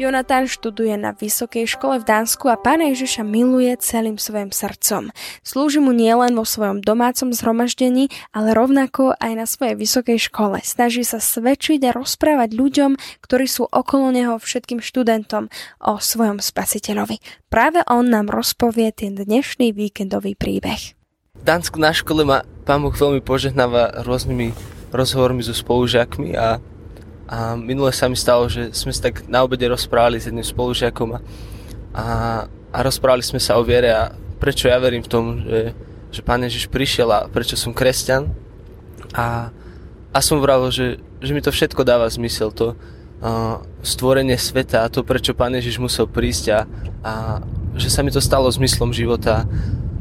Jonatán študuje na vysokej škole v Dánsku a pána Ježiša miluje celým svojim srdcom. Slúži mu nielen vo svojom domácom zhromaždení, ale rovnako aj na svojej vysokej škole. Snaží sa svedčiť a rozprávať ľuďom, ktorí sú okolo neho všetkým študentom o svojom spasiteľovi. Práve on nám rozpovie ten dnešný víkendový príbeh. V Dánsku na škole ma pán Boh veľmi požehnáva rôznymi rozhovormi so spolužiakmi a a minule sa mi stalo, že sme sa tak na obede rozprávali s jedným spolužiakom a, a, a rozprávali sme sa o viere a prečo ja verím v tom, že, že Pán Ježiš prišiel a prečo som kresťan. A, a som vravil, že, že mi to všetko dáva zmysel, to uh, stvorenie sveta a to, prečo Pán Ježiš musel prísť a, a že sa mi to stalo zmyslom života.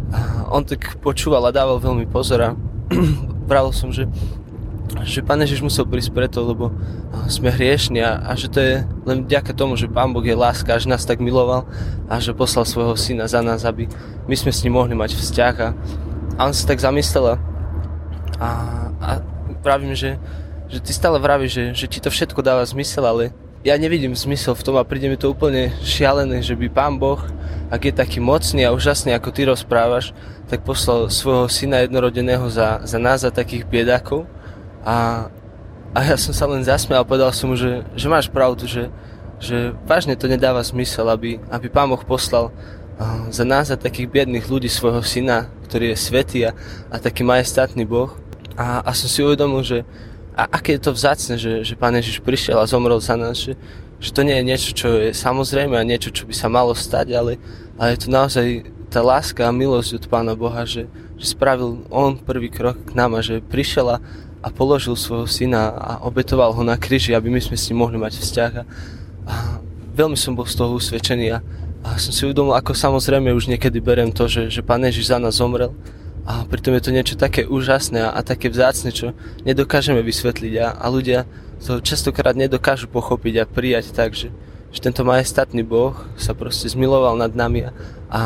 A on tak počúval a dával veľmi pozor a vravil som, že že Pán Ježiš musel prísť preto, lebo sme hriešni a, a že to je len vďaka tomu, že Pán Boh je láska, že nás tak miloval a že poslal svojho syna za nás, aby my sme s ním mohli mať vzťah. A, a on sa tak zamyslel a, a pravím, že, že ty stále vravíš, že, že ti to všetko dáva zmysel, ale ja nevidím zmysel v tom a príde mi to úplne šialené, že by Pán Boh, ak je taký mocný a úžasný, ako ty rozprávaš, tak poslal svojho syna jednorodeného za, za nás, za takých biedákov a, a ja som sa len zasmial a povedal som mu, že, že máš pravdu, že, že vážne to nedáva zmysel, aby, aby Pán Boh poslal za nás, za takých biedných ľudí svojho syna, ktorý je svetý a, a taký majestátny Boh. A, a som si uvedomil, že a aké je to vzácne, že, že Pán Ježiš prišiel a zomrel za nás, že, že to nie je niečo, čo je samozrejme a niečo, čo by sa malo stať, ale, ale je to naozaj tá láska a milosť od Pána Boha, že, že spravil On prvý krok k nám a že prišiel a, a položil svojho syna a obetoval ho na kríži, aby my sme s ním mohli mať vzťah. A, veľmi som bol z toho usvedčený a, a som si uvedomil, ako samozrejme už niekedy berem to, že, že Pán Ježiš za nás zomrel. A pritom je to niečo také úžasné a, a také vzácne, čo nedokážeme vysvetliť a, a ľudia to častokrát nedokážu pochopiť a prijať tak, že, že tento majestátny Boh sa proste zmiloval nad nami a, a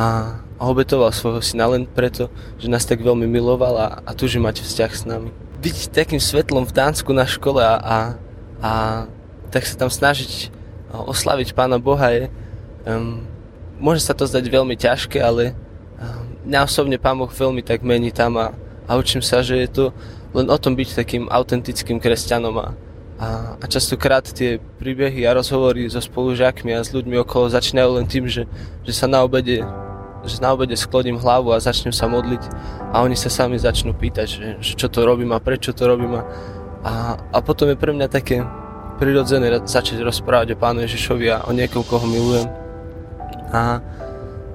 obetoval svojho syna len preto, že nás tak veľmi miloval a, a túži mať vzťah s nami byť takým svetlom v Dánsku na škole a, a, a tak sa tam snažiť oslaviť Pána Boha je, um, môže sa to zdať veľmi ťažké, ale um, mňa osobne Pán Boh veľmi tak mení tam a, a učím sa, že je to len o tom byť takým autentickým kresťanom a, a, a častokrát tie príbehy a rozhovory so spolužiakmi a s ľuďmi okolo začínajú len tým, že, že sa na obede že na obede skloním hlavu a začnem sa modliť a oni sa sami začnú pýtať, že, že čo to robím a prečo to robím a, a, a potom je pre mňa také prirodzené začať rozprávať o Pánu Ježišovi a o niekom, koho milujem. A,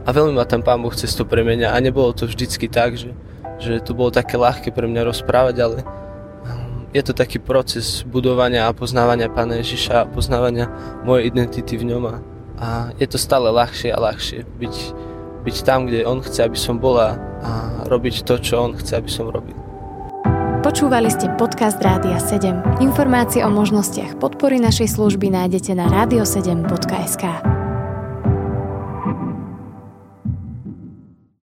a veľmi ma ten Pán Boh cez to premenia a nebolo to vždycky tak, že, že to bolo také ľahké pre mňa rozprávať, ale um, je to taký proces budovania a poznávania Pána Ježiša a poznávania mojej identity v ňom a, a je to stále ľahšie a ľahšie byť byť tam, kde on chce, aby som bola a robiť to, čo on chce, aby som robil. Počúvali ste podcast Rádia 7. Informácie o možnostiach podpory našej služby nájdete na radio7.sk.